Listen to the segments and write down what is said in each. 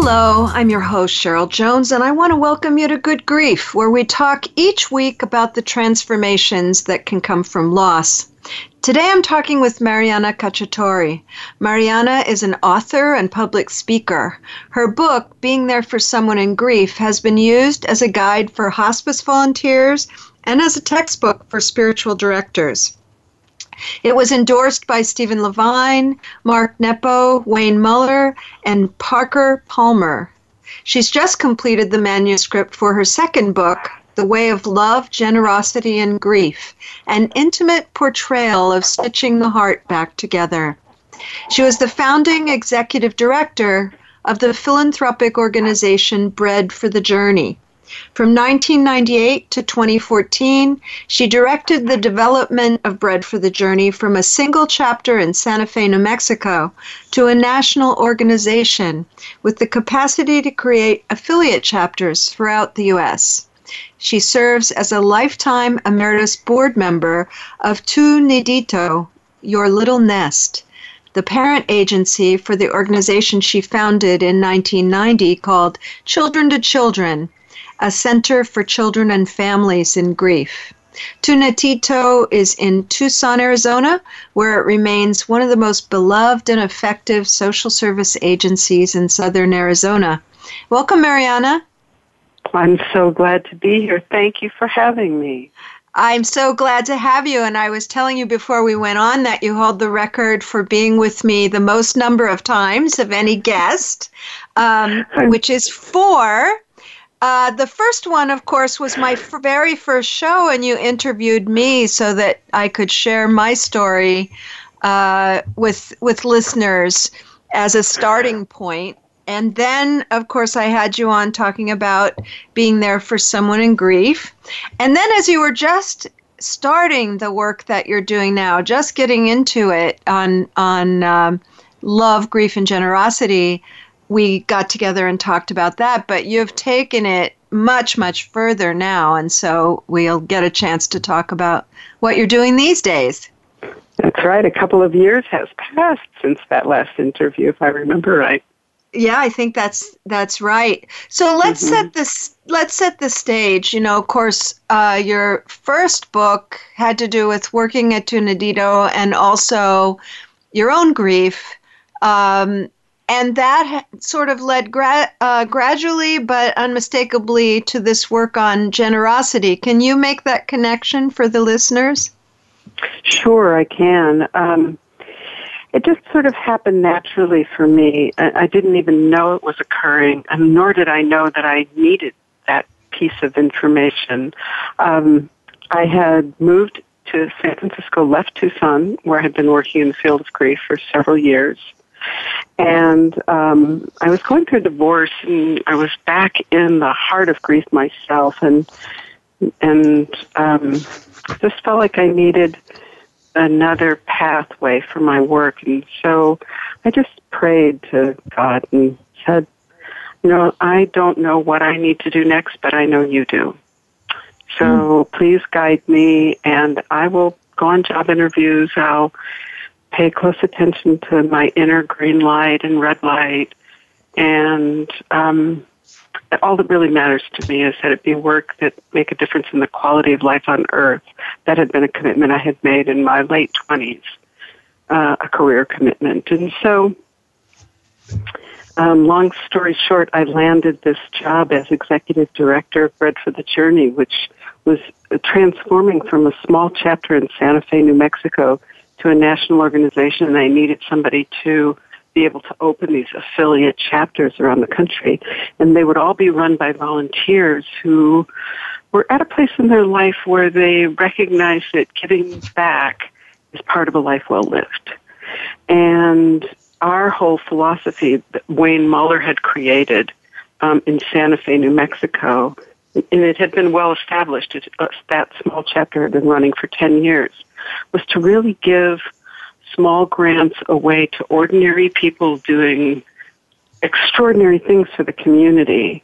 Hello, I'm your host, Cheryl Jones, and I want to welcome you to Good Grief, where we talk each week about the transformations that can come from loss. Today I'm talking with Marianna Cacciatore. Marianna is an author and public speaker. Her book, Being There for Someone in Grief, has been used as a guide for hospice volunteers and as a textbook for spiritual directors. It was endorsed by Stephen Levine, Mark Nepo, Wayne Muller, and Parker Palmer. She's just completed the manuscript for her second book, The Way of Love, Generosity, and Grief An Intimate Portrayal of Stitching the Heart Back Together. She was the founding executive director of the philanthropic organization Bread for the Journey. From 1998 to 2014, she directed the development of Bread for the Journey from a single chapter in Santa Fe, New Mexico, to a national organization with the capacity to create affiliate chapters throughout the U.S. She serves as a lifetime emeritus board member of Tu Nidito, Your Little Nest, the parent agency for the organization she founded in 1990 called Children to Children a center for children and families in grief. Tu Nidito is in Tucson, Arizona, where it remains one of the most beloved and effective social service agencies in southern Arizona. Welcome, Marianna. I'm so glad to be here. Thank you for having me. I'm so glad to have you. And I was telling you before we went on that you hold the record for being with me the most number of times of any guest, um, which is four. Uh, the first one, of course, was my f- very first show, and you interviewed me so that I could share my story uh, with with listeners as a starting point. And then, of course, I had you on talking about being there for someone in grief. And then, as you were just starting the work that you're doing now, just getting into it on on um, love, grief, and generosity, we got together and talked about that, but you've taken it much, much further now. And so we'll get a chance to talk about what you're doing these days. That's right. A couple of years has passed since that last interview, if I remember right. Yeah, I think that's that's right. So let's mm-hmm. set this let's set the stage. You know, of course, uh, your first book had to do with working at Tu Nidito and also your own grief. Um, and that sort of led gra- uh, gradually but unmistakably to this work on generosity. Can you make that connection for the listeners? Sure, I can. Um, it just sort of happened naturally for me. I, I didn't even know it was occurring, and nor did I know that I needed that piece of information. Um, I had moved to San Francisco, left Tucson, where I had been working in the field of grief for several years and um, I was going through a divorce, and I was back in the heart of grief myself, and and um, just felt like I needed another pathway for my work, and so I just prayed to God and said, you know, I don't know what I need to do next, but I know you do. So mm. please guide me, and I will go on job interviews. I'll pay close attention to my inner green light and red light. And um, all that really matters to me is that it be work that make a difference in the quality of life on earth. That had been a commitment I had made in my late 20s, uh, a career commitment. And so, um, long story short, I landed this job as executive director of Bread for the Journey, which was transforming from a small chapter in Santa Fe, New Mexico to a national organization and I needed somebody to be able to open these affiliate chapters around the country. And they would all be run by volunteers who were at a place in their life where they recognized that giving back is part of a life well lived. And our whole philosophy that Wayne Muller had created um, in Santa Fe, New Mexico, and it had been well established. It, uh, that small chapter had been running for 10 years, was to really give small grants away to ordinary people doing extraordinary things for the community.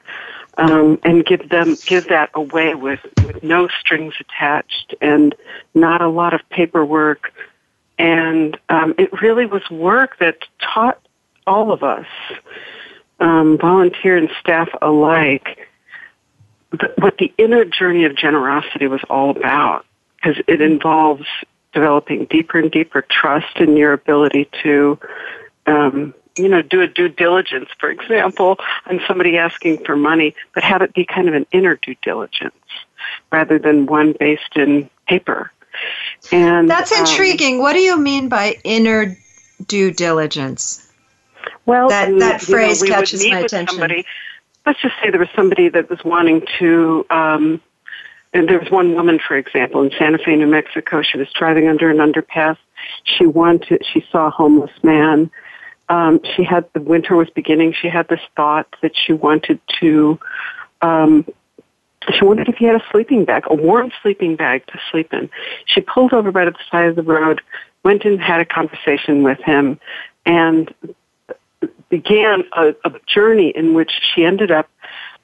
Um, and give them give that away with, with no strings attached and not a lot of paperwork and um, it really was work that taught all of us um, volunteer and staff alike what the inner journey of generosity was all about because it involves developing deeper and deeper trust in your ability to um, you know do a due diligence for example on somebody asking for money but have it be kind of an inner due diligence rather than one based in paper and that's um, intriguing um, what do you mean by inner due diligence well, that, and, that phrase know, catches my attention. Somebody, let's just say there was somebody that was wanting to. Um, and there was one woman, for example, in Santa Fe, New Mexico. She was driving under an underpass. She wanted. She saw a homeless man. Um, she had the winter was beginning. She had this thought that she wanted to. Um, she wondered if he had a sleeping bag, a warm sleeping bag to sleep in. She pulled over right at the side of the road, went and had a conversation with him, and began a, a journey in which she ended up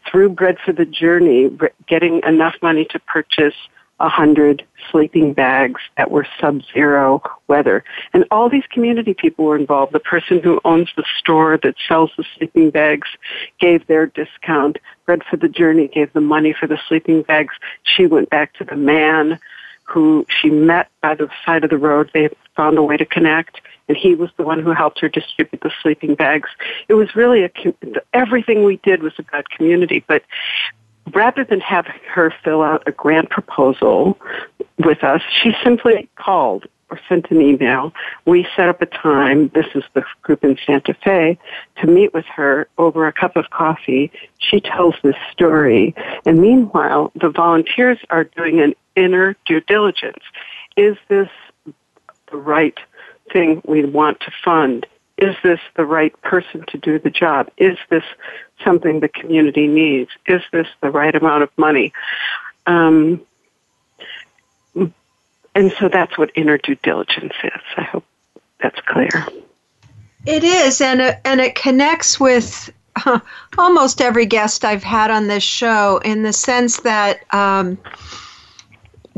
through Bread for the Journey getting enough money to purchase a hundred sleeping bags that were sub-zero weather. And all these community people were involved. The person who owns the store that sells the sleeping bags gave their discount. Bread for the Journey gave the money for the sleeping bags. She went back to the man who she met by the side of the road. They found a way to connect and he was the one who helped her distribute the sleeping bags. It was really a everything we did was about community, but rather than have her fill out a grant proposal with us, she simply called or sent an email. We set up a time, this is the group in Santa Fe, to meet with her over a cup of coffee. She tells this story. And meanwhile, the volunteers are doing an inner due diligence. Is this the right thing we want to fund? Is this the right person to do the job? Is this something the community needs? Is this the right amount of money? Um, and so that's what inner due diligence is. I hope that's clear. It is, and it, and it connects with uh, almost every guest I've had on this show in the sense that um,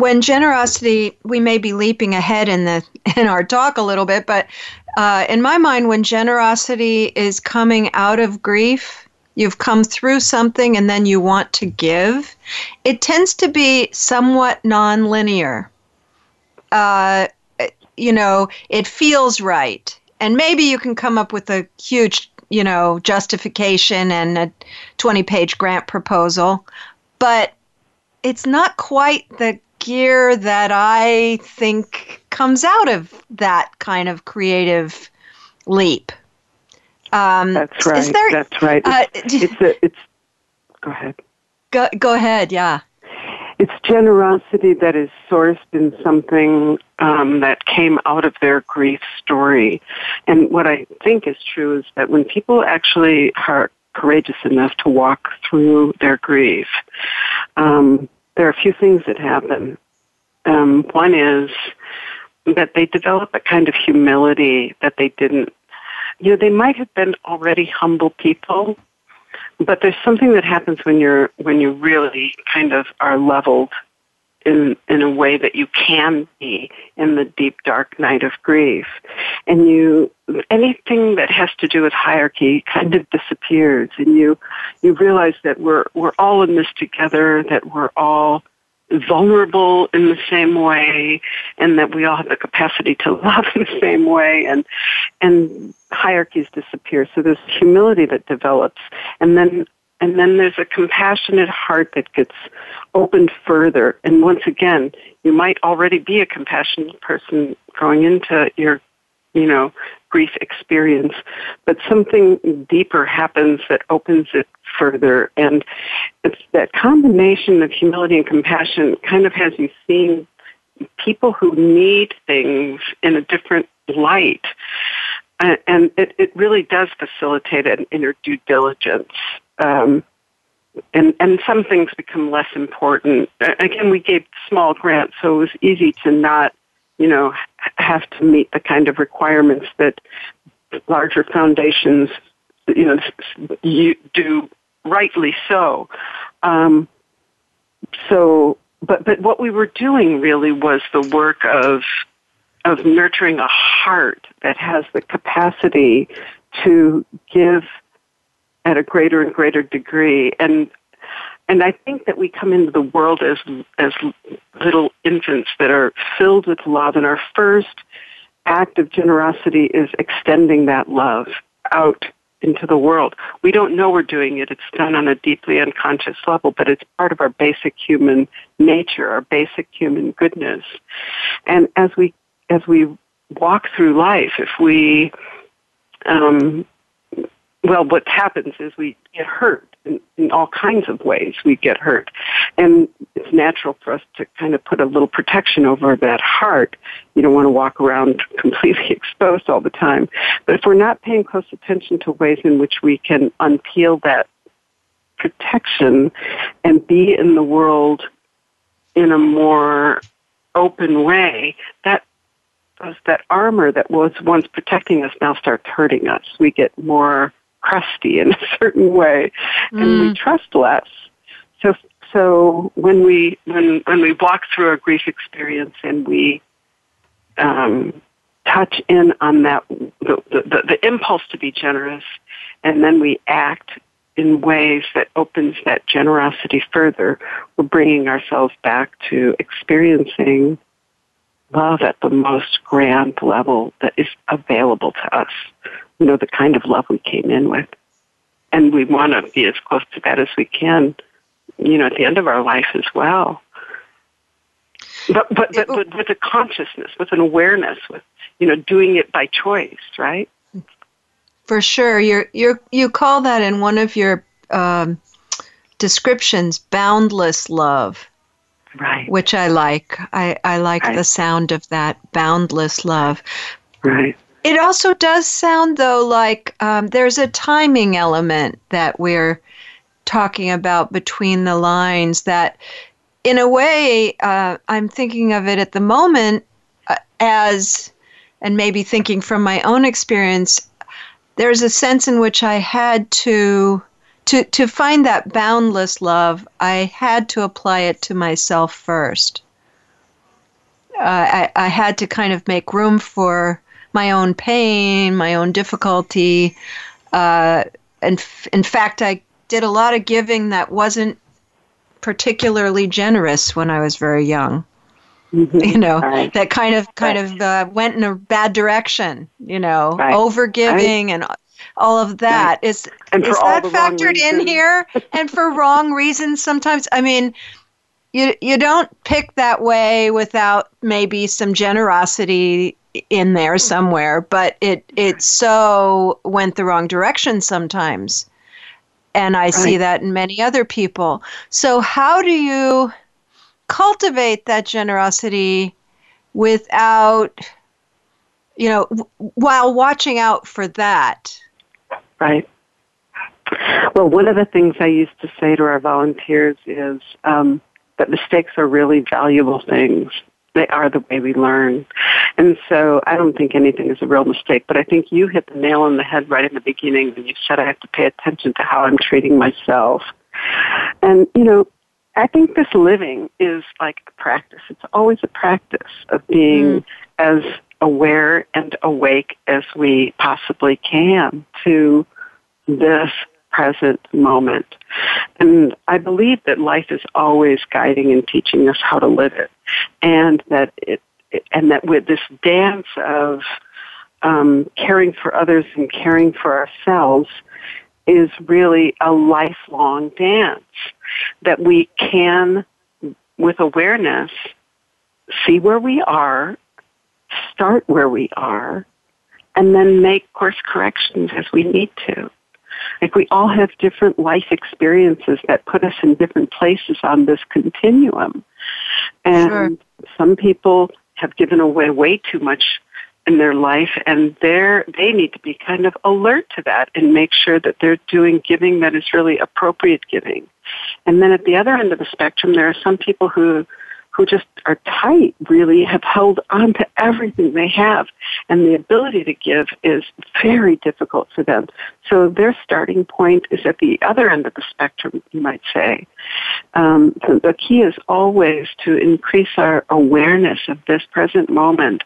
when generosity, we may be leaping ahead in the in our talk a little bit, but uh, in my mind, when generosity is coming out of grief, you've come through something and then you want to give, it tends to be somewhat nonlinear. Uh, you know, it feels right, and maybe you can come up with a huge, you know, justification and a twenty-page grant proposal, but it's not quite the gear that I think comes out of that kind of creative leap. Um, That's right. There, That's right. Uh, it's, it's, a, it's. Go ahead. Go go ahead. Yeah. It's generosity that is sourced in something um, that came out of their grief story, and what I think is true is that when people actually are courageous enough to walk through their grief, um, there are a few things that happen. Um, one is that they develop a kind of humility that they didn't, you know, they might have been already humble people, but there's something that happens when you're, when you really kind of are leveled in in a way that you can be in the deep dark night of grief. And you anything that has to do with hierarchy kind of disappears and you you realize that we're we're all in this together that we're all vulnerable in the same way and that we all have the capacity to love in the same way and and hierarchies disappear. So there's humility that develops and then and then there's a compassionate heart that gets opened further. And once again, you might already be a compassionate person going into your, you know, grief experience, but something deeper happens that opens it further. And it's that combination of humility and compassion kind of has you seeing people who need things in a different light. And it, it really does facilitate an inner due diligence um, and and some things become less important. Again, we gave small grants, so it was easy to not, you know, have to meet the kind of requirements that larger foundations, you know, you do rightly so. Um, so, but but what we were doing really was the work of of nurturing a heart that has the capacity to give at a greater and greater degree and and I think that we come into the world as as little infants that are filled with love and our first act of generosity is extending that love out into the world. We don't know we're doing it. It's done on a deeply unconscious level, but it's part of our basic human nature, our basic human goodness. And as we as we walk through life, if we um, well, what happens is we get hurt in, in, all kinds of ways. We get hurt. And it's natural for us to kind of put a little protection over that heart. You don't want to walk around completely exposed all the time. But if we're not paying close attention to ways in which we can unpeel that protection and be in the world in a more open way, that that armor that was once protecting us now starts hurting us. We get more crusty in a certain way, and mm. we trust less. So, so when we when when we walk through a grief experience and we um, touch in on that the, the, the impulse to be generous, and then we act in ways that opens that generosity further, we're bringing ourselves back to experiencing love at the most grand level that is available to us you know, the kind of love we came in with. And we want to be as close to that as we can, you know, at the end of our life as well. But, but, but, but with a consciousness, with an awareness, with, you know, doing it by choice, right? For sure. You're, you're, you call that in one of your um, descriptions boundless love. Right. Which I like. I, I like right. the sound of that boundless love. Right. It also does sound, though, like um, there's a timing element that we're talking about between the lines that, in a way, uh, I'm thinking of it at the moment uh, as, and maybe thinking from my own experience, there's a sense in which I had to. To, to find that boundless love, I had to apply it to myself first. Uh, I, I had to kind of make room for my own pain, my own difficulty. Uh, and f- in fact, I did a lot of giving that wasn't particularly generous when I was very young. Mm-hmm. You know, right. that kind of kind right. of uh, went in a bad direction. You know, right. over giving and all of that is is that factored in here and for wrong reasons sometimes i mean you you don't pick that way without maybe some generosity in there somewhere, but it it so went the wrong direction sometimes. And I right. see that in many other people. So how do you cultivate that generosity without you know w- while watching out for that? Right. Well, one of the things I used to say to our volunteers is um, that mistakes are really valuable things they are the way we learn. And so I don't think anything is a real mistake, but I think you hit the nail on the head right in the beginning when you said I have to pay attention to how I'm treating myself. And, you know, I think this living is like a practice. It's always a practice of being mm. as aware and awake as we possibly can to this present moment. And I believe that life is always guiding and teaching us how to live it. And that it, and that with this dance of um, caring for others and caring for ourselves is really a lifelong dance that we can, with awareness, see where we are, start where we are, and then make course corrections as we need to. Like we all have different life experiences that put us in different places on this continuum. And sure. some people have given away way too much in their life and they're they need to be kind of alert to that and make sure that they're doing giving that is really appropriate giving and then at the other end of the spectrum there are some people who who just are tight really have held on to everything they have. And the ability to give is very difficult for them. So their starting point is at the other end of the spectrum you might say. Um, the key is always to increase our awareness of this present moment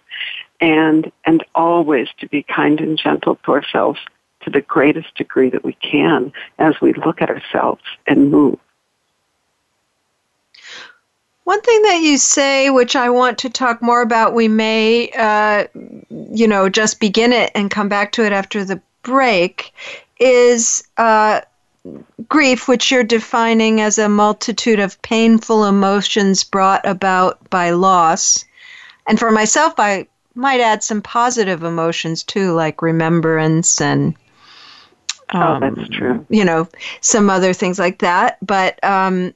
and and always to be kind and gentle to ourselves to the greatest degree that we can as we look at ourselves and move. One thing that you say, which I want to talk more about, we may, uh, you know, just begin it and come back to it after the break, is uh, grief, which you're defining as a multitude of painful emotions brought about by loss. And for myself, I might add some positive emotions too, like remembrance and um, oh, that's true. You know, some other things like that. But um,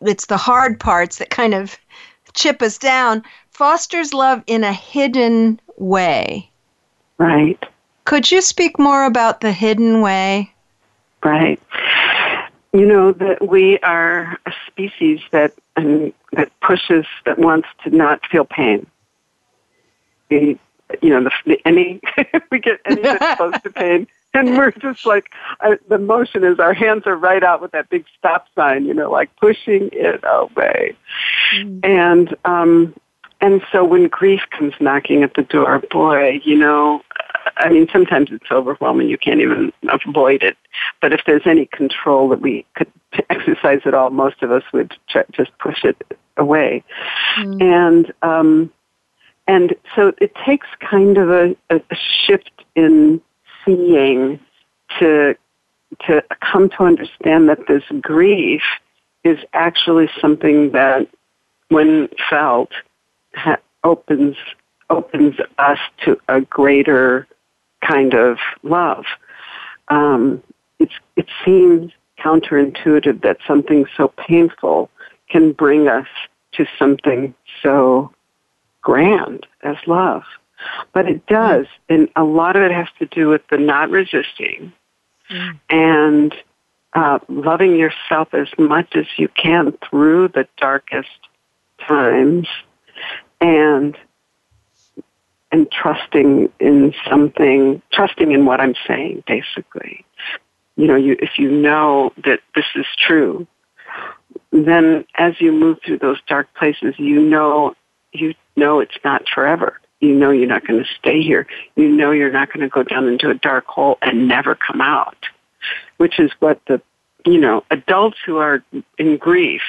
it's the hard parts that kind of chip us down. Fosters love in a hidden way. Right. Could you speak more about the hidden way? Right. You know that we are a species that um, that pushes that wants to not feel pain you know, the, the any we get any bit close to pain, and we're just like I, the motion is our hands are right out with that big stop sign, you know, like pushing it away, mm. and um, and so when grief comes knocking at the door, boy, you know, I mean, sometimes it's overwhelming. You can't even avoid it. But if there's any control that we could exercise at all, most of us would just push it away. Mm. And um, and so it takes kind of a, a shift in seeing to to come to understand that this grief is actually something that, when felt, ha- opens opens us to a greater kind of love. Um, it's it seems counterintuitive that something so painful can bring us to something so grand as love. But it does, and a lot of it has to do with the not resisting mm. and uh, loving yourself as much as you can through the darkest times, and and trusting in something, trusting in what I'm saying, basically. You know, you if you know that this is true, then as you move through those dark places, you know you know it's not forever. You know you're not going to stay here. You know you're not going to go down into a dark hole and never come out, which is what the, you know, adults who are in grief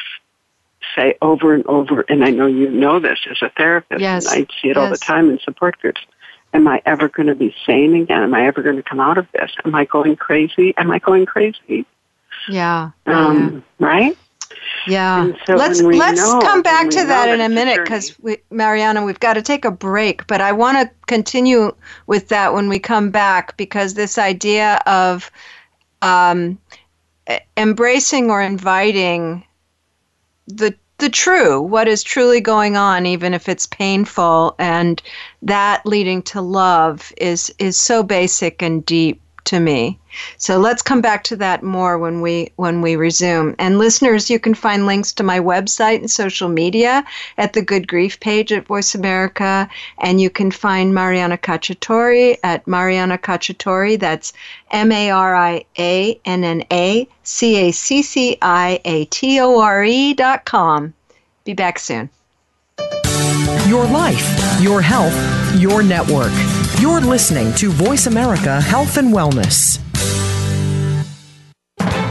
say over and over, and I know you know this as a therapist, yes. and I see it yes. all the time in support groups. Am I ever going to be sane again? Am I ever going to come out of this? Am I going crazy? Am I going crazy? Yeah. Um, yeah. Right? Yeah. So let's let's know, come back to that in a minute because we, Marianna, we've got to take a break. But I want to continue with that when we come back because this idea of um, embracing or inviting the the true, what is truly going on, even if it's painful, and that leading to love is is so basic and deep to me. So let's come back to that more when we when we resume. And listeners, you can find links to my website and social media at the Good Grief page at Voice America, and you can find Marianna Cacciatore at Marianna Cacciatore. That's M A R I A N N A C A C C I A T O R E dot com. Be back soon. Your life, your health, your network. You're listening to Voice America Health and Wellness.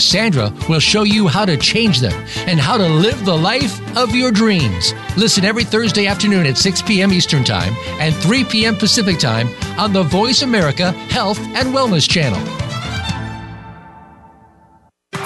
Sandra will show you how to change them and how to live the life of your dreams. Listen every Thursday afternoon at 6 p.m. Eastern Time and 3 p.m. Pacific Time on the Voice America Health and Wellness Channel.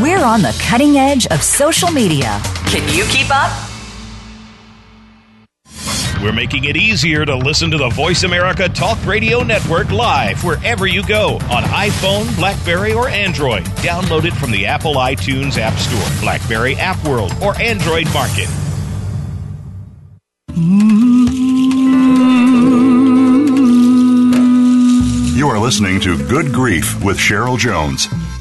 We're on the cutting edge of social media. Can you keep up? We're making it easier to listen to the Voice America Talk Radio Network live wherever you go on iPhone, Blackberry, or Android. Download it from the Apple iTunes App Store, Blackberry App World, or Android Market. You are listening to Good Grief with Cheryl Jones.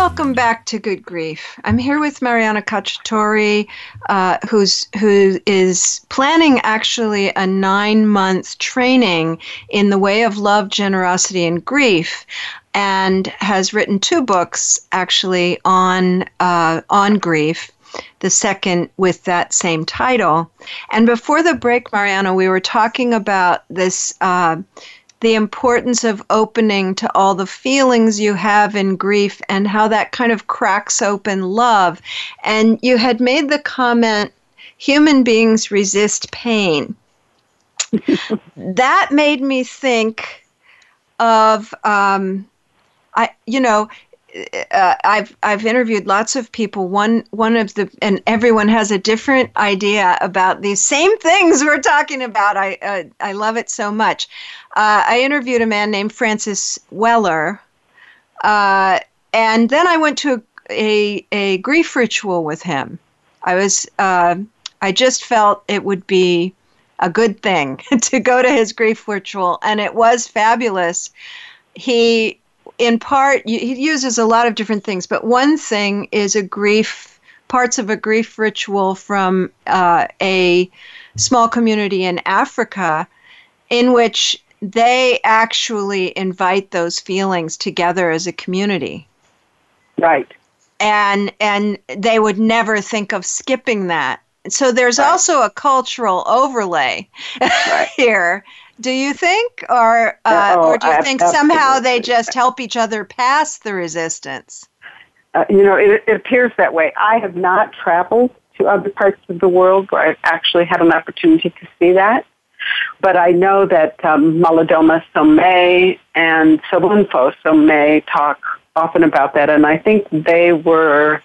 Welcome back to Good Grief. I'm here with Marianna Cacciatore, uh, who's who is planning actually a nine month training in the way of love, generosity, and grief, and has written two books actually on uh, on grief. The second with that same title. And before the break, Marianna, we were talking about this. Uh, the importance of opening to all the feelings you have in grief and how that kind of cracks open love. And you had made the comment human beings resist pain. that made me think of, um, I, you know, uh, I've I've interviewed lots of people. One one of the and everyone has a different idea about these same things we're talking about. I uh, I love it so much. Uh, I interviewed a man named Francis Weller, uh, and then I went to a, a, a grief ritual with him. I was uh, I just felt it would be a good thing to go to his grief ritual, and it was fabulous. He in part, he uses a lot of different things, but one thing is a grief, parts of a grief ritual from uh, a small community in Africa in which they actually invite those feelings together as a community. Right. And and they would never think of skipping that. So there's right. also a cultural overlay right. here do you think, or uh, or do you think somehow they just help each other pass the resistance? Uh, you know, it, it appears that way. I have not traveled to other parts of the world where I've actually had an opportunity to see that. But I know that um, Malidoma Somé and Sobonfu Somé talk often about that, and I think they were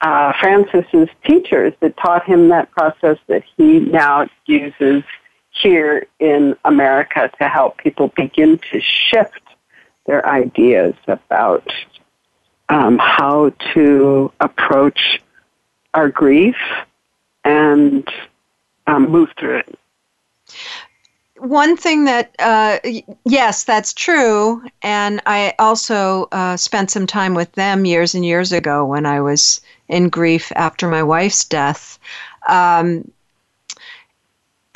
uh, Francis's teachers that taught him that process that he now uses here in America to help people begin to shift their ideas about um, how to approach our grief and um, move through it. One thing that, uh, yes, that's true. And I also uh, spent some time with them years and years ago when I was in grief after my wife's death. Um,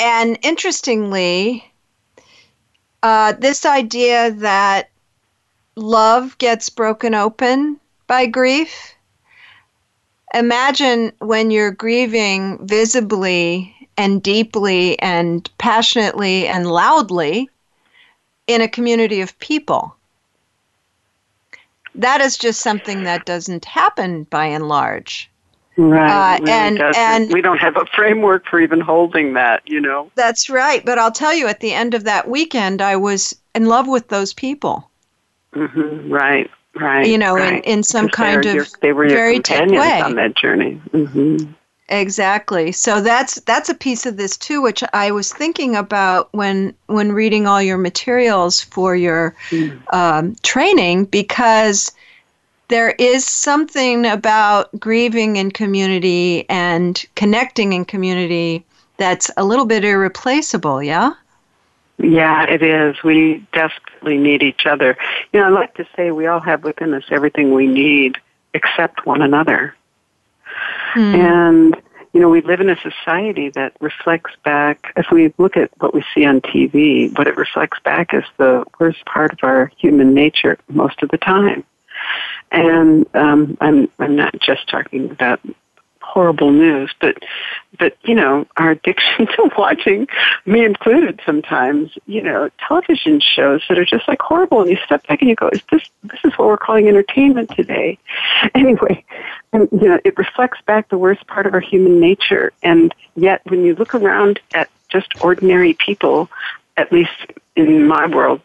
and interestingly, uh, this idea that love gets broken open by grief. Imagine when you're grieving visibly and deeply and passionately and loudly in a community of people. That is just something that doesn't happen by and large. Right. Uh, and doesn't. and we don't have a framework for even holding that, you know. That's right. But I'll tell you, at the end of that weekend, I was in love with those people. Mm-hmm. Right. Right. You know, right. in, in some kind of your, they were your very companions way. on that journey. Mm-hmm. Exactly. So that's that's a piece of this too, which I was thinking about when when reading all your materials for your mm. um, training, because there is something about grieving in community and connecting in community that's a little bit irreplaceable, yeah? Yeah, it is. We desperately need each other. You know, I like to say we all have within us everything we need except one another. Mm. And, you know, we live in a society that reflects back, if we look at what we see on TV, what it reflects back is the worst part of our human nature most of the time. And um, I'm I'm not just talking about horrible news, but but you know our addiction to watching, me included, sometimes you know television shows that are just like horrible, and you step back and you go, "Is this this is what we're calling entertainment today?" Anyway, and you know it reflects back the worst part of our human nature, and yet when you look around at just ordinary people, at least in my world,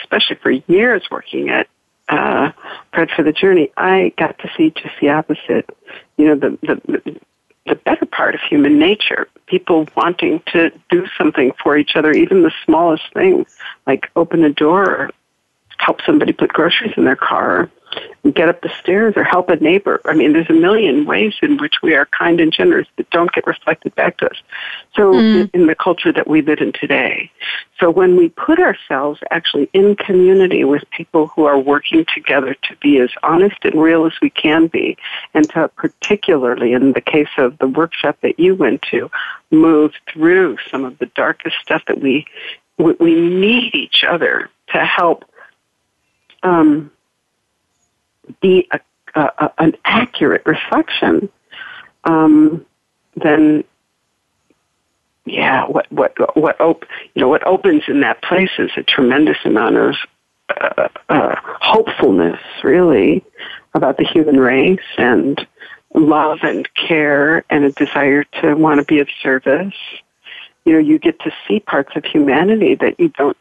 especially for years working at uh, Bread for the Journey, I got to see just the opposite. You know, the, the, the better part of human nature. People wanting to do something for each other, even the smallest thing, like open a door or help somebody put groceries in their car get up the stairs or help a neighbor. I mean, there's a million ways in which we are kind and generous that don't get reflected back to us. So mm. in the culture that we live in today. So when we put ourselves actually in community with people who are working together to be as honest and real as we can be, and to particularly in the case of the workshop that you went to, move through some of the darkest stuff that we, we need each other to help um, be a, a, an accurate reflection, um, then yeah, what what what op- you know what opens in that place is a tremendous amount of uh, uh, hopefulness, really, about the human race and love and care and a desire to want to be of service. You know, you get to see parts of humanity that you don't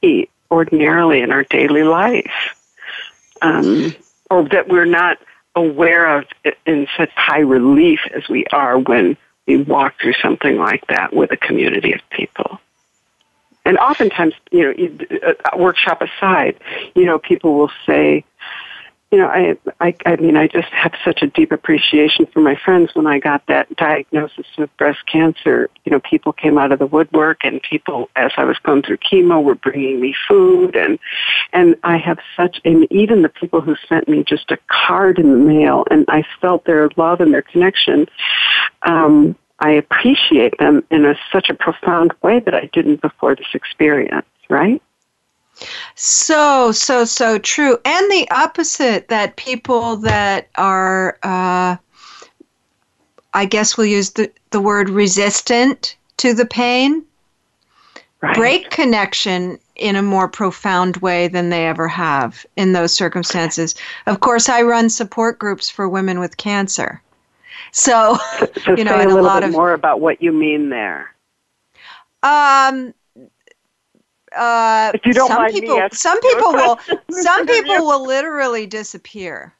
see ordinarily in our daily life. Um, or that we're not aware of in such high relief as we are when we walk through something like that with a community of people. And oftentimes, you know, a workshop aside, you know, people will say, you know, I, I, I mean, I just have such a deep appreciation for my friends when I got that diagnosis of breast cancer. You know, people came out of the woodwork, and people, as I was going through chemo, were bringing me food, and and I have such, and even the people who sent me just a card in the mail, and I felt their love and their connection. Um, I appreciate them in a, such a profound way that I didn't before this experience. Right? So, so, so true. And the opposite that people that are, uh, I guess we'll use the, the word resistant to the pain, right. break connection in a more profound way than they ever have in those circumstances. Of course, I run support groups for women with cancer. So, so you know, a, a little bit of, more about what you mean there. Um, uh, if you don't some mind people, me some people will, some people will literally disappear.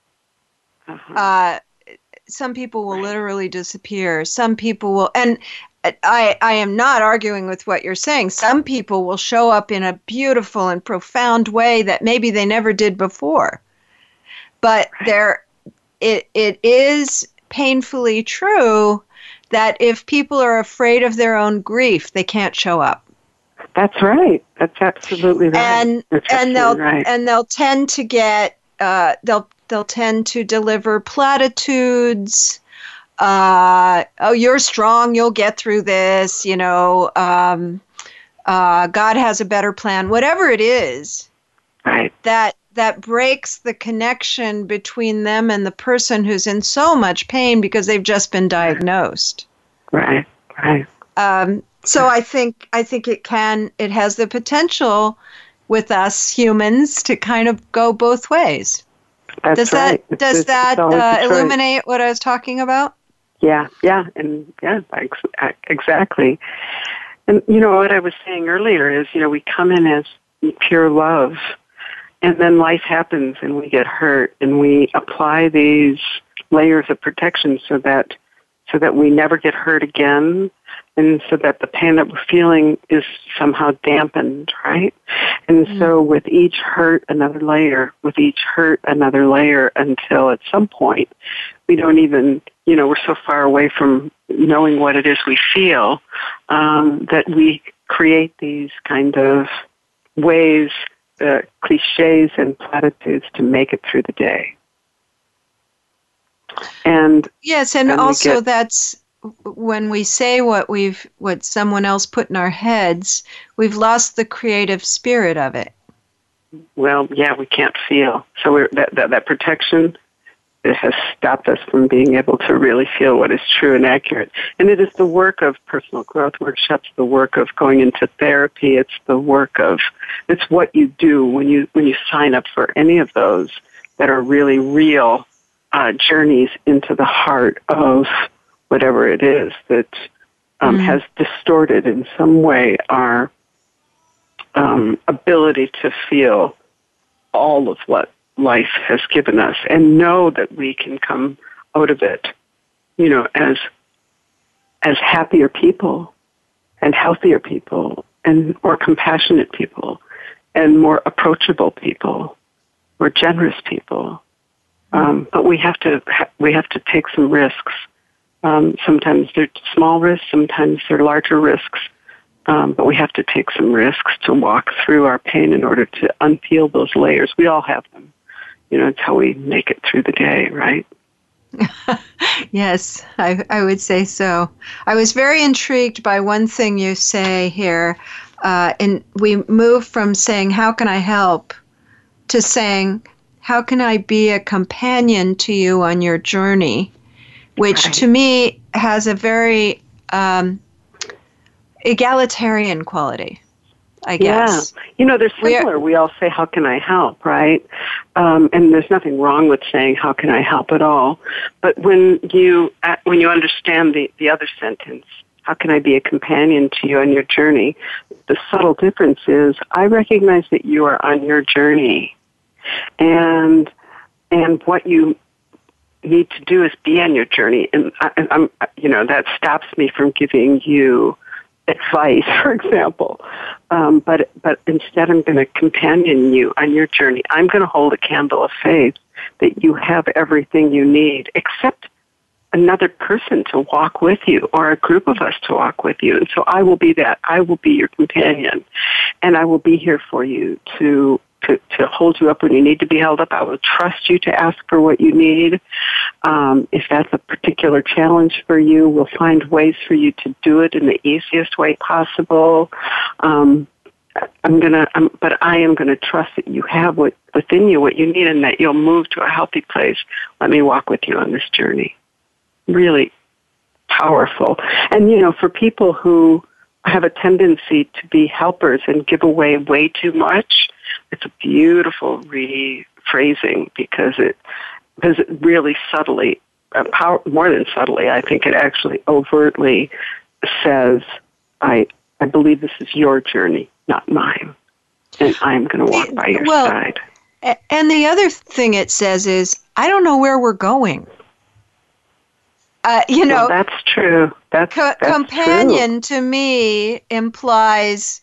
Uh-huh. Uh, some people will right. literally disappear. Some people will, and I, I am not arguing with what you're saying. Some people will show up in a beautiful and profound way that maybe they never did before. But right. there, it, it is painfully true that if people are afraid of their own grief, they can't show up. That's right. That's absolutely right. And That's and they'll right. and they'll tend to get uh, they'll they'll tend to deliver platitudes. Uh, oh, you're strong. You'll get through this. You know, um, uh, God has a better plan. Whatever it is, right. that that breaks the connection between them and the person who's in so much pain because they've just been diagnosed. Right. Right. Um, so I think I think it can it has the potential with us humans to kind of go both ways. That's does right. that does it's, that uh, illuminate what I was talking about? Yeah, yeah, and yeah, exactly. And you know what I was saying earlier is, you know, we come in as pure love, and then life happens, and we get hurt, and we apply these layers of protection so that so that we never get hurt again and so that the pain that we're feeling is somehow dampened, right? And mm-hmm. so with each hurt, another layer, with each hurt, another layer until at some point we don't even, you know, we're so far away from knowing what it is we feel um, that we create these kind of ways, uh, cliches and platitudes to make it through the day. And yes, and, also get, that's when we say what we've what someone else put in our heads, we've lost the creative spirit of it. Well, yeah, we can't feel. So that, that that protection it has stopped us from being able to really feel what is true and accurate. And it is the work of personal growth workshops, the work of going into therapy. It's the work of, it's what you do when you, when you sign up for any of those that are really real uh, journeys into the heart of whatever it is that um, mm-hmm. has distorted in some way our um, ability to feel all of what life has given us and know that we can come out of it, you know, as as happier people and healthier people and more compassionate people and more approachable people, more generous people. Um, but we have to ha- we have to take some risks. Um, sometimes they're small risks, sometimes they're larger risks. Um, but we have to take some risks to walk through our pain in order to unpeel those layers. We all have them you know, it's how we make it through the day, right? yes, I, I would say so. I was very intrigued by one thing you say here. Uh, and we move from saying, How can I help? to saying, How can I be a companion to you on your journey? Which right. to me has a very um, egalitarian quality. I guess. Yeah. You know, they're similar. we all say, how can I help, right? Um, and there's nothing wrong with saying, how can I help at all? But when you, uh, when you understand the, the other sentence, how can I be a companion to you on your journey? The subtle difference is I recognize that you are on your journey and, and what you need to do is be on your journey. And I, I'm, you know, that stops me from giving you advice, for example. Um, but but instead, I'm going to companion you on your journey. I'm going to hold a candle of faith that you have everything you need, except another person to walk with you or a group of us to walk with you. And so I will be that. I will be your companion, and I will be here for you to to, to hold you up when you need to be held up. I will trust you to ask for what you need. Um, if that's a particular challenge for you, we'll find ways for you to do it in the easiest way possible. Um, I'm gonna, but I am gonna trust that you have what within you what you need, and that you'll move to a healthy place. Let me walk with you on this journey. Really powerful, and you know, for people who have a tendency to be helpers and give away way too much, it's a beautiful rephrasing because it because it really subtly, uh, power, more than subtly, I think it actually overtly says, "I I believe this is your journey, not mine, and I'm going to walk by your well, side." And the other thing it says is, "I don't know where we're going." Uh, you know, well, that's true. That's, co- that's companion true. to me implies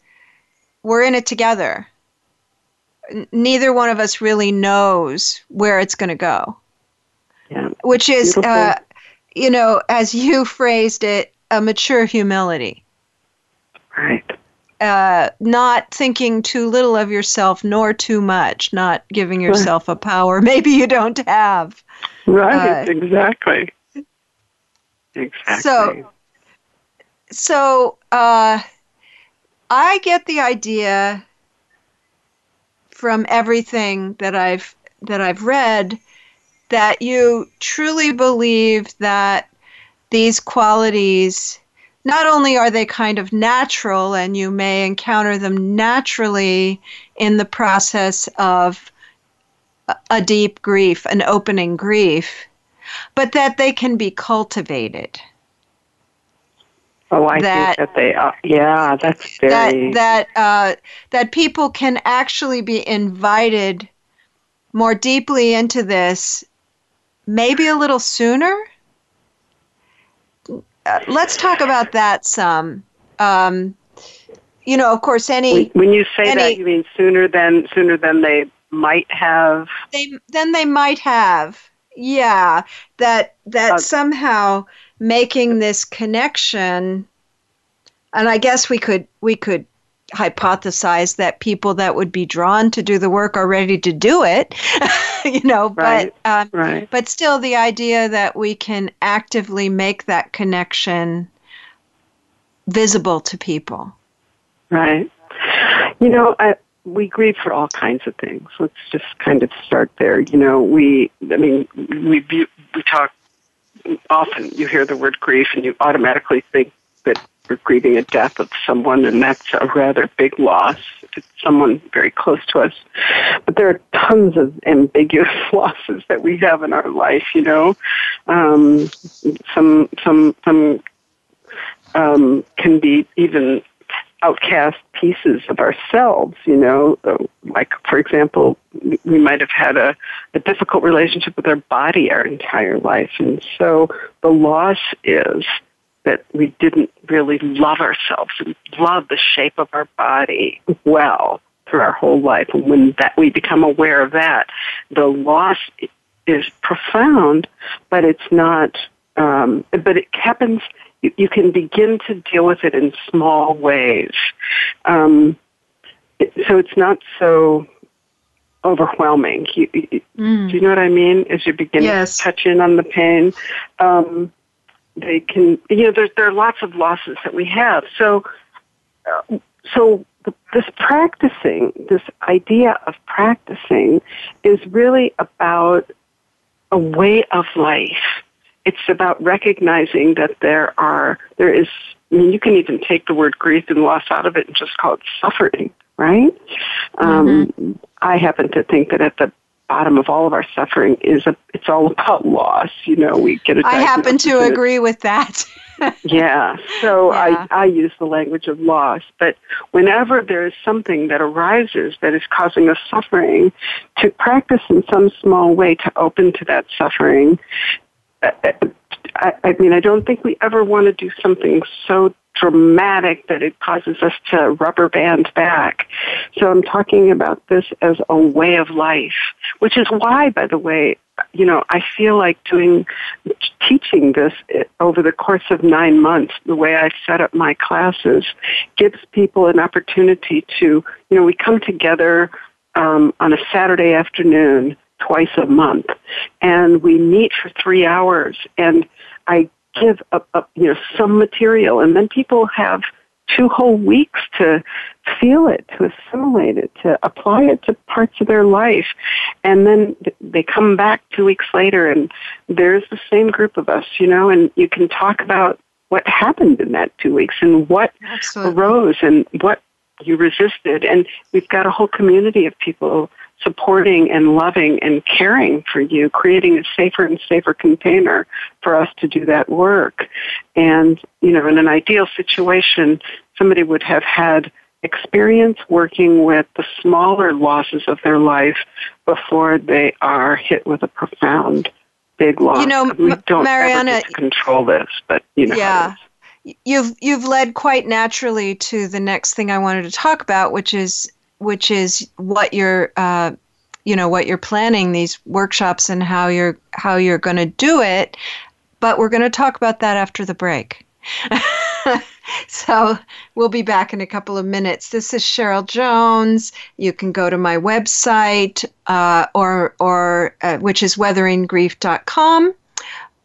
we're in it together neither one of us really knows where it's going to go. Yeah. Which is, uh, you know, as you phrased it, a mature humility. Right. Uh, not thinking too little of yourself nor too much, not giving yourself right. a power maybe you don't have. Right, uh, exactly. Exactly. So, so uh, I get the idea from everything that I've that I've read that you truly believe that these qualities not only are they kind of natural and you may encounter them naturally in the process of a deep grief, an opening grief, but that they can be cultivated. Oh, I that, think that they are. Yeah, that's very that that uh, that people can actually be invited more deeply into this, maybe a little sooner. Uh, let's talk about that some. Um, you know, of course, any when you say any, that, you mean sooner than sooner than they might have. They then they might have. Yeah, that that uh, somehow making this connection and I guess we could we could hypothesize that people that would be drawn to do the work are ready to do it you know right, but um, right. but still the idea that we can actively make that connection visible to people. Right. You know I, we grieve for all kinds of things. Let's just kind of start there. You know we i mean we we talk often you hear the word grief and you automatically think that we're grieving a death of someone, and that's a rather big loss. It's someone very close to us. But there are tons of ambiguous losses that we have in our life. You know, um, some some some um, can be even outcast pieces of ourselves, you know, like, for example, we might have had a, a difficult relationship with our body our entire life. And so the loss is that we didn't really love ourselves and love the shape of our body well through our whole life. And when that we become aware of that, the loss is profound, but it's not. Um, but it happens. You, you, can begin to deal with it in small ways. Um, so it's not so overwhelming. You, mm. Do you know what I mean? As you begin yes. to touch in on the pain. Um, they can, you know, there's, there are lots of losses that we have. So, uh, so this practicing, this idea of practicing is really about a way of life. It's about recognizing that there are, there is, I mean, you can even take the word grief and loss out of it and just call it suffering, right? Um, mm-hmm. Um, I happen to think that at the bottom of all of our suffering is a, it's all about loss. You know, we get a. I happen to agree with that. yeah, so yeah. I I use the language of loss, but whenever there is something that arises that is causing us suffering, to practice in some small way to open to that suffering. I, I mean, I don't think we ever want to do something so dramatic that it causes us to rubber band back. So I'm talking about this as a way of life, which is why, by the way, you know, I feel like doing, teaching this over the course of nine months, the way I set up my classes, gives people an opportunity to, you know, we come together um, on a Saturday afternoon twice a month, and we meet for three hours, and I give a, a, you know some material, and then people have two whole weeks to feel it, to assimilate it, to apply it to parts of their life, and then they come back two weeks later, and there's the same group of us, you know, and you can talk about what happened in that two weeks and what Absolutely. arose and what you resisted, and we've got a whole community of people supporting and loving and caring for you, creating a safer and safer container for us to do that work. And, you know, in an ideal situation, somebody would have had experience working with the smaller losses of their life before they are hit with a profound big loss. You know, we don't Marianna, ever get to control this, but you know. Yeah. You've you've led quite naturally to the next thing I wanted to talk about, which is which is what you're uh, you know what you're planning these workshops and how you're how you're going to do it. But we're going to talk about that after the break. So we'll be back in a couple of minutes. This is cheryl jones. You can go to my website uh, or or uh, which is weatheringgrief.com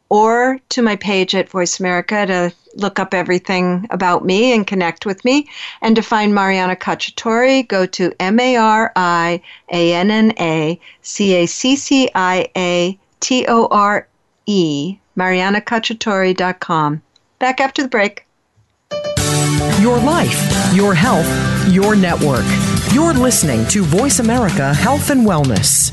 or to my page at voice america to look up everything about me and connect with me. And to find Marianna Cacciatore, go to M A R I A N N A C A C C I A T O R E, MariannaCacciatore.com. Back after the break. Your life, your health, your network. You're listening to Voice America Health and Wellness.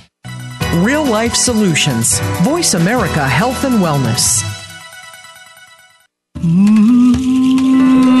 Real life solutions. Voice America Health and Wellness. You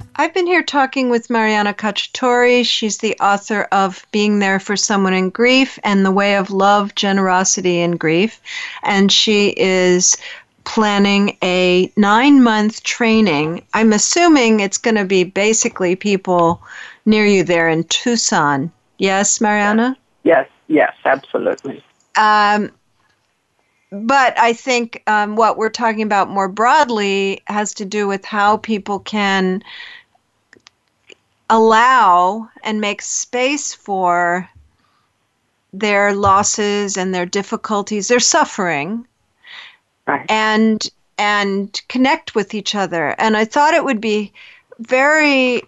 I've been here talking with Marianna Cacciatore. She's the author of Being There for Someone in Grief and The Way of Love, Generosity, and Grief. And she is planning a nine month training. I'm assuming it's going to be basically people near you there in Tucson. Yes, Marianna? Yes, yes, absolutely. Um, but I think um, what we're talking about more broadly has to do with how people can allow and make space for their losses and their difficulties, their suffering, right. and and connect with each other. And I thought it would be very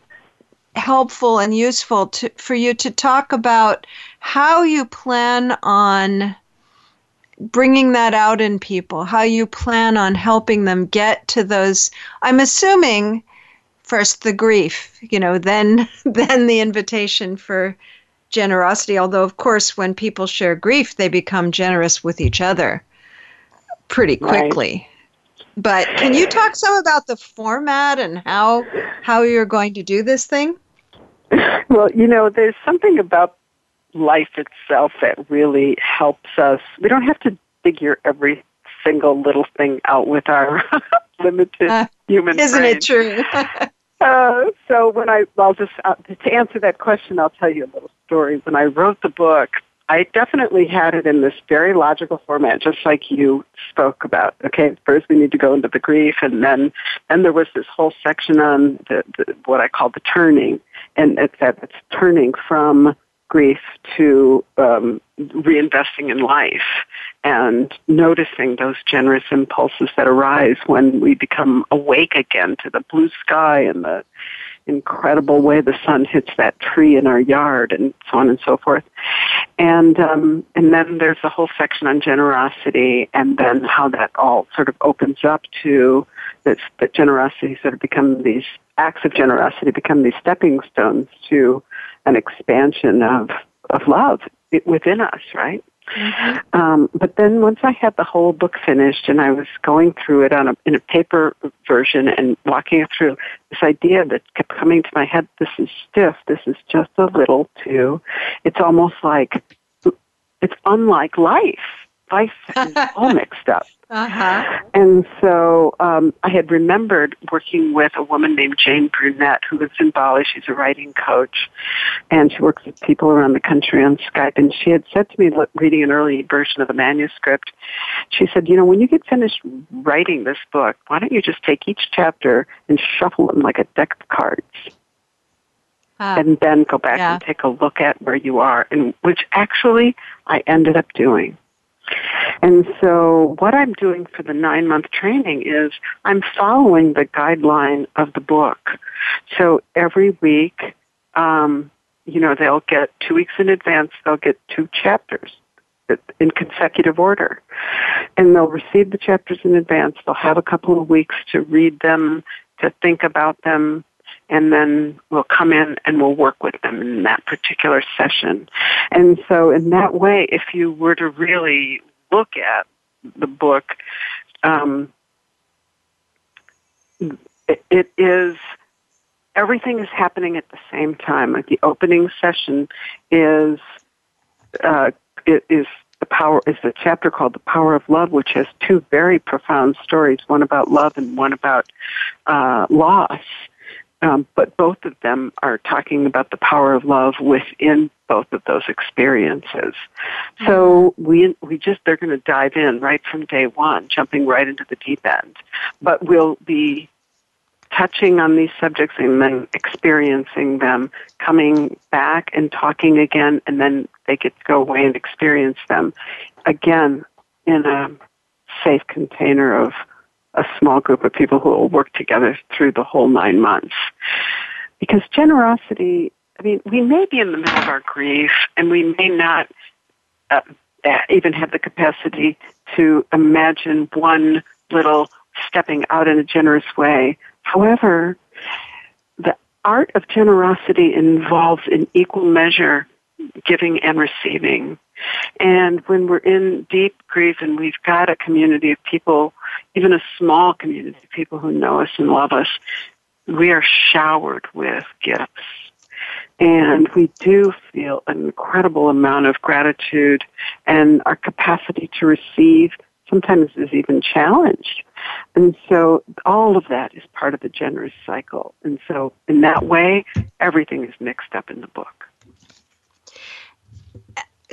helpful and useful to, for you to talk about how you plan on bringing that out in people, how you plan on helping them get to those. I'm assuming first the grief, you know, then then the invitation for generosity. Although, of course, when people share grief, they become generous with each other pretty quickly. Right. But can you talk some about the format and how how you're going to do this thing? Well, you know, there's something about life itself that really helps us. We don't have to figure every single little thing out with our limited uh, human isn't brain. it true uh, so when i i'll just uh, to answer that question i'll tell you a little story. When i wrote the book i definitely had it in this very logical format just like you spoke about. Okay first we need to go into the grief and then then there was this whole section on the, the what i call the turning. And it's that it's turning from grief to um, reinvesting in life and noticing those generous impulses that arise when we become awake again to the blue sky and the incredible way the sun hits that tree in our yard and so on and so forth. And um, and then there's a whole section on generosity and then how that all sort of opens up to that, that generosity sort of become these acts of generosity become these stepping stones to an expansion of of love within us, right? Mm-hmm. Um, but then once I had the whole book finished and I was going through it on a, in a paper version and walking it through, this idea that kept coming to my head, this is stiff, this is just a little too, it's almost like, it's unlike life. Life is all mixed up. Uh-huh. And so um, I had remembered working with a woman named Jane Brunette who lives in Bali. She's a writing coach, and she works with people around the country on Skype. And she had said to me, reading an early version of the manuscript, she said, you know, when you get finished writing this book, why don't you just take each chapter and shuffle them like a deck of cards? Uh, and then go back yeah. and take a look at where you are, and which actually I ended up doing. And so what I'm doing for the nine month training is I'm following the guideline of the book. So every week, um, you know, they'll get two weeks in advance, they'll get two chapters in consecutive order. And they'll receive the chapters in advance. They'll have a couple of weeks to read them, to think about them, and then we'll come in and we'll work with them in that particular session. And so in that way, if you were to really look at the book, um, it, is everything is happening at the same time. Like the opening session is uh, it is the power is the chapter called the power of love which has two very profound stories one about love and one about uh, loss um, but both of them are talking about the power of love within both of those experiences. So mm-hmm. we we just they're going to dive in right from day one, jumping right into the deep end. But we'll be touching on these subjects and then experiencing them, coming back and talking again, and then they get to go away and experience them again in a safe container of a small group of people who will work together through the whole nine months. Because generosity, I mean, we may be in the middle of our grief and we may not uh, even have the capacity to imagine one little stepping out in a generous way. However, the art of generosity involves in equal measure giving and receiving. And when we're in deep grief and we've got a community of people, even a small community of people who know us and love us, we are showered with gifts. And we do feel an incredible amount of gratitude and our capacity to receive sometimes is even challenged. And so all of that is part of the generous cycle. And so in that way, everything is mixed up in the book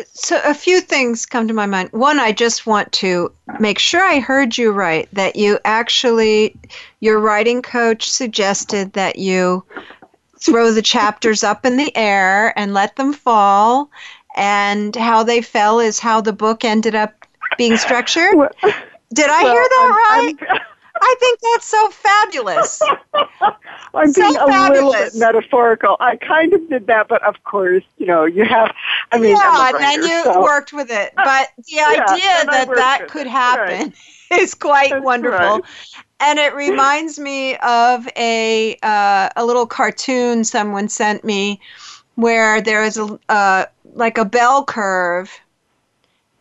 so a few things come to my mind. One, I just want to make sure I heard you right that you actually, your writing coach suggested that you throw the chapters up in the air and let them fall, and how they fell is how the book ended up being structured. Did I well, hear that right? I'm, I'm, I think that's so fabulous. I'm being so a fabulous. little bit metaphorical. I kind of did that, but of course, you know, you have. I mean, yeah, writer, and you so. worked with it. But the yeah, idea that that could happen right. is quite that's wonderful. Right. And it reminds me of a uh, a little cartoon someone sent me, where there is a uh, like a bell curve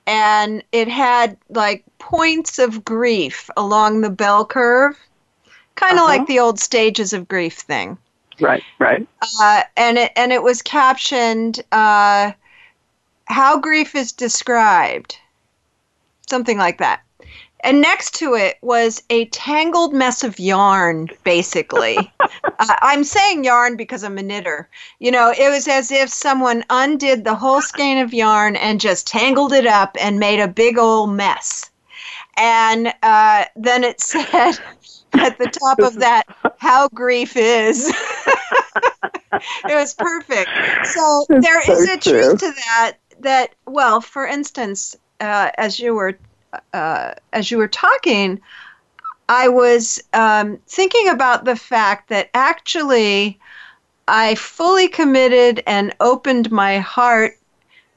and it had like points of grief along the bell curve, kind of uh-huh. like the old stages of grief thing. Right, right. Uh, and it and it was captioned uh, "How Grief is Described," something like that and next to it was a tangled mess of yarn basically. Uh, i'm saying yarn because i'm a knitter. You know it was as if someone undid the whole skein of yarn and just tangled it up and made a big old mess. And uh, then it said at the top of that how grief is. It was perfect. So it's there so is a true. truth to that that well for instance uh, as you were uh, as you were talking, I was um, thinking about the fact that actually I fully committed and opened my heart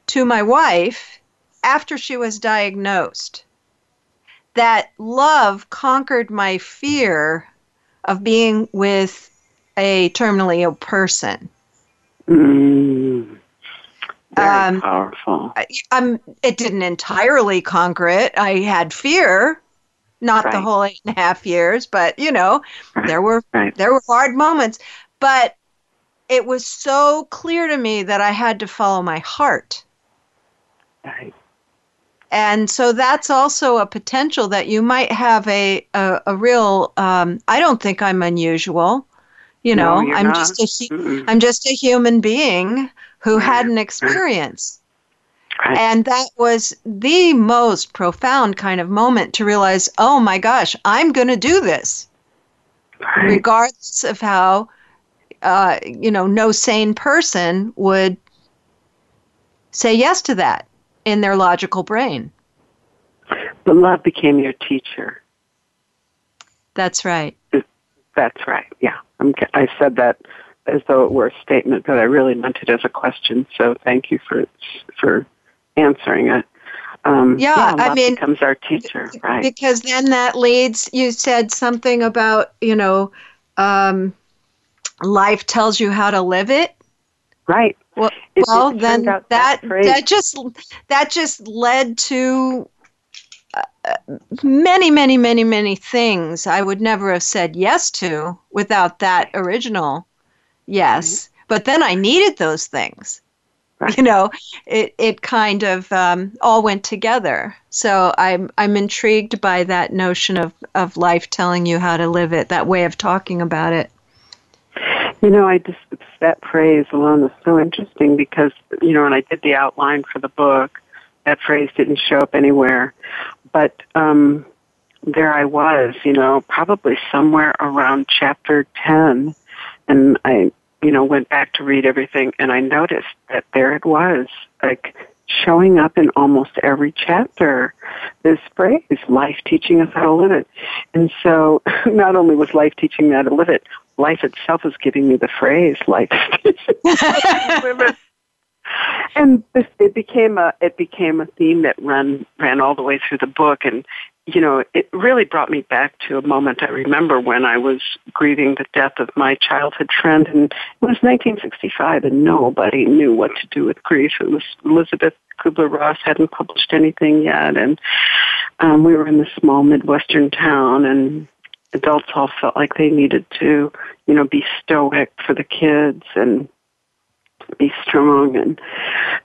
to my wife after she was diagnosed. That love conquered my fear of being with a terminally ill person. Mm. Very um, powerful. I, am it didn't entirely conquer it. I had fear, not right. the whole eight and a half years, but you know, right. there were right. there were hard moments. But it was so clear to me that I had to follow my heart. Right. And so that's also a potential that you might have a a, a real. Um, I don't think I'm unusual. You know, no, I'm not. just a I'm just a human being who had an experience. Right. And that was the most profound kind of moment to realize, oh my gosh, I'm going to do this. Right. Regardless of how, uh, you know, no sane person would say yes to that in their logical brain. But love became your teacher. That's right. That's right. Yeah. I'm, I said that as though it were a statement, but I really meant it as a question. So thank you for for answering it. Um, yeah, yeah I mean, becomes our teacher, right? Because then that leads. You said something about you know, um, life tells you how to live it. Right. Well, it, well it then that that, that just that just led to uh, many, many, many, many things I would never have said yes to without that original yes. Mm-hmm. But then I needed those things. Right. You know, it it kind of um, all went together. So I'm I'm intrigued by that notion of of life telling you how to live it. That way of talking about it. You know, I just that phrase alone is so interesting because you know when I did the outline for the book, that phrase didn't show up anywhere, but um, there I was. You know, probably somewhere around chapter ten, and I you know, went back to read everything and I noticed that there it was, like showing up in almost every chapter. This phrase, life teaching us how to live it. And so not only was life teaching me how to live it, life itself was giving me the phrase, life teaching how to live it. And this, it became a it became a theme that ran ran all the way through the book, and you know, it really brought me back to a moment I remember when I was grieving the death of my childhood friend, and it was 1965, and nobody knew what to do with grief. It was Elisabeth Kubler-Ross hadn't published anything yet, and um, we were in this small midwestern town, and adults all felt like they needed to, you know, be stoic for the kids. And be strong. And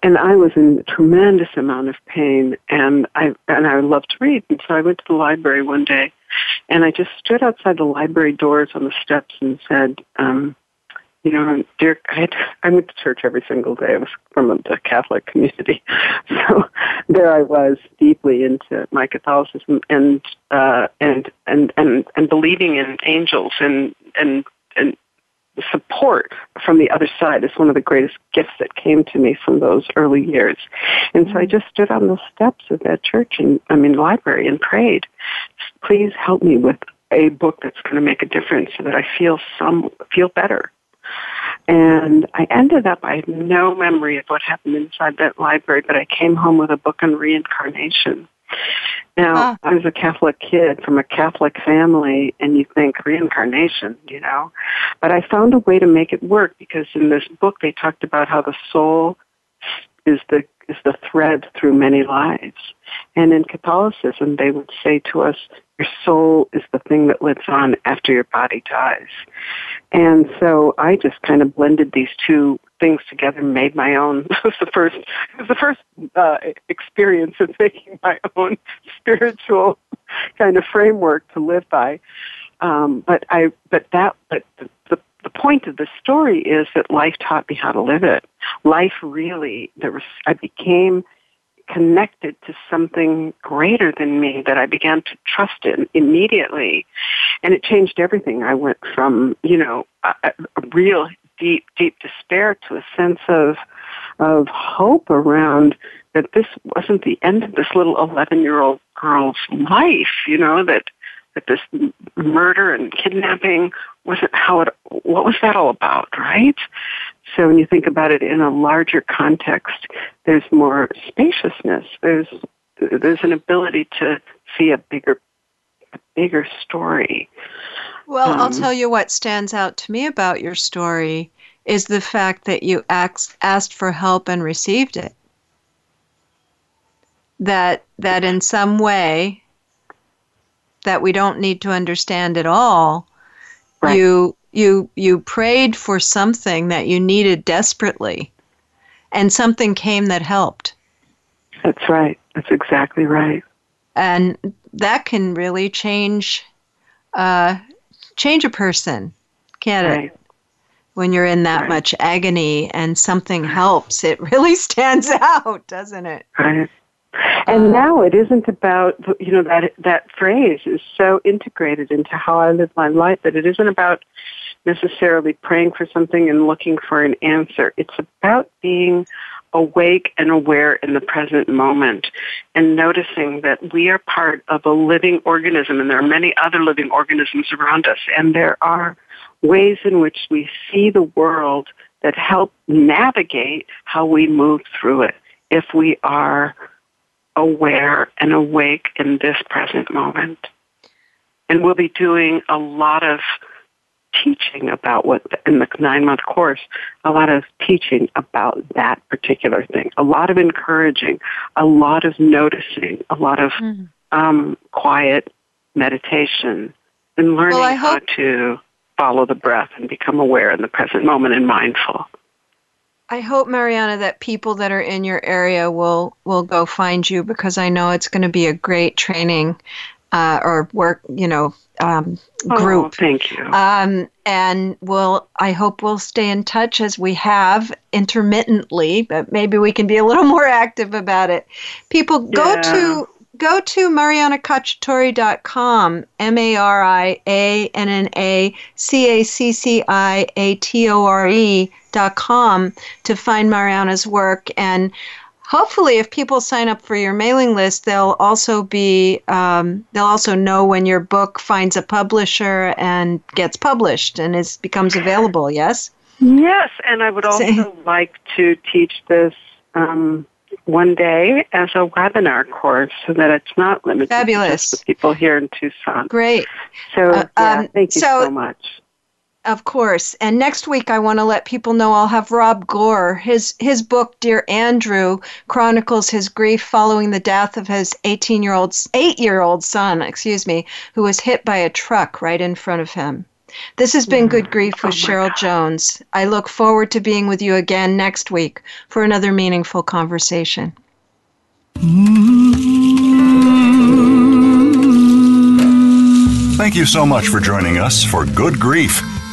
and I was in a tremendous amount of pain. And I and I loved to read. And so I went to the library one day and I just stood outside the library doors on the steps and said, um, you know, dear, I, had, I went to church every single day. I was from a Catholic community, so there I was, deeply into my Catholicism and uh, and and and and believing in angels and and and support from the other side is one of the greatest gifts that came to me from those early years. And so I mm-hmm. just stood on the steps of that church and, I mean, library and prayed, please help me with a book that's going to make a difference so that I feel some, feel better. And I ended up, I have no memory of what happened inside that library, but I came home with a book on reincarnation. Now, huh. I was a Catholic kid from a Catholic family, and you think reincarnation, you know. But I found a way to make it work because in this book they talked about how the soul is the is the thread through many lives. And in Catholicism, they would say to us, your soul is the thing that lives on after your body dies. And so I just kind of blended these two things together and made my own. it was the first, it was the first uh, experience of making my own spiritual kind of framework to live by. Um, but I, but that, but the, the the point of the story is that life taught me how to live it. Life really, there was, I became connected to something greater than me that I began to trust in immediately. And it changed everything. I went from, you know, a, a real deep, deep despair to a sense of, of hope around that this wasn't the end of this little 11 year old girl's life, you know, that, that this murder and kidnapping wasn't how it, what was that all about, right? So when you think about it in a larger context, there's more spaciousness. There's there's an ability to see a bigger a bigger story. Well, um, I'll tell you what stands out to me about your story is the fact that you asked asked for help and received it. That that in some way that we don't need to understand at all, right. you you you prayed for something that you needed desperately and something came that helped that's right that's exactly right and that can really change uh, change a person can't right. it when you're in that right. much agony and something helps it really stands out doesn't it right and now it isn't about you know that that phrase is so integrated into how I live my life that it isn't about necessarily praying for something and looking for an answer. It's about being awake and aware in the present moment and noticing that we are part of a living organism and there are many other living organisms around us and there are ways in which we see the world that help navigate how we move through it if we are aware and awake in this present moment. And we'll be doing a lot of teaching about what, in the nine month course, a lot of teaching about that particular thing, a lot of encouraging, a lot of noticing, a lot of mm-hmm. um, quiet meditation, and learning well, how to follow the breath and become aware in the present moment and mindful. I hope, Marianna, that people that are in your area will will go find you because I know it's going to be a great training uh, or work, you know, um, group. Oh, thank you. Um, and we'll, I hope we'll stay in touch as we have intermittently, but maybe we can be a little more active about it. People, go yeah. to go to mariannacacciatore.com, M A R I A N N A C A C C I A T O R E.com to find Marianna's work. And hopefully, if people sign up for your mailing list, they'll also be um, they'll also know when your book finds a publisher and gets published and is becomes available. Yes. Yes, and I would also like to teach this. Um, one day as a webinar course so that it's not limited Fabulous. to people here in Tucson. Great. So, uh, yeah, um, thank you so, so much. Of course. And next week I want to let people know I'll have Rob Gore. His his book Dear Andrew chronicles his grief following the death of his 18-year-old 8-year-old son, excuse me, who was hit by a truck right in front of him. This has been Good Grief mm. with oh Cheryl God. Jones. I look forward to being with you again next week for another meaningful conversation. Thank you so much for joining us for Good Grief.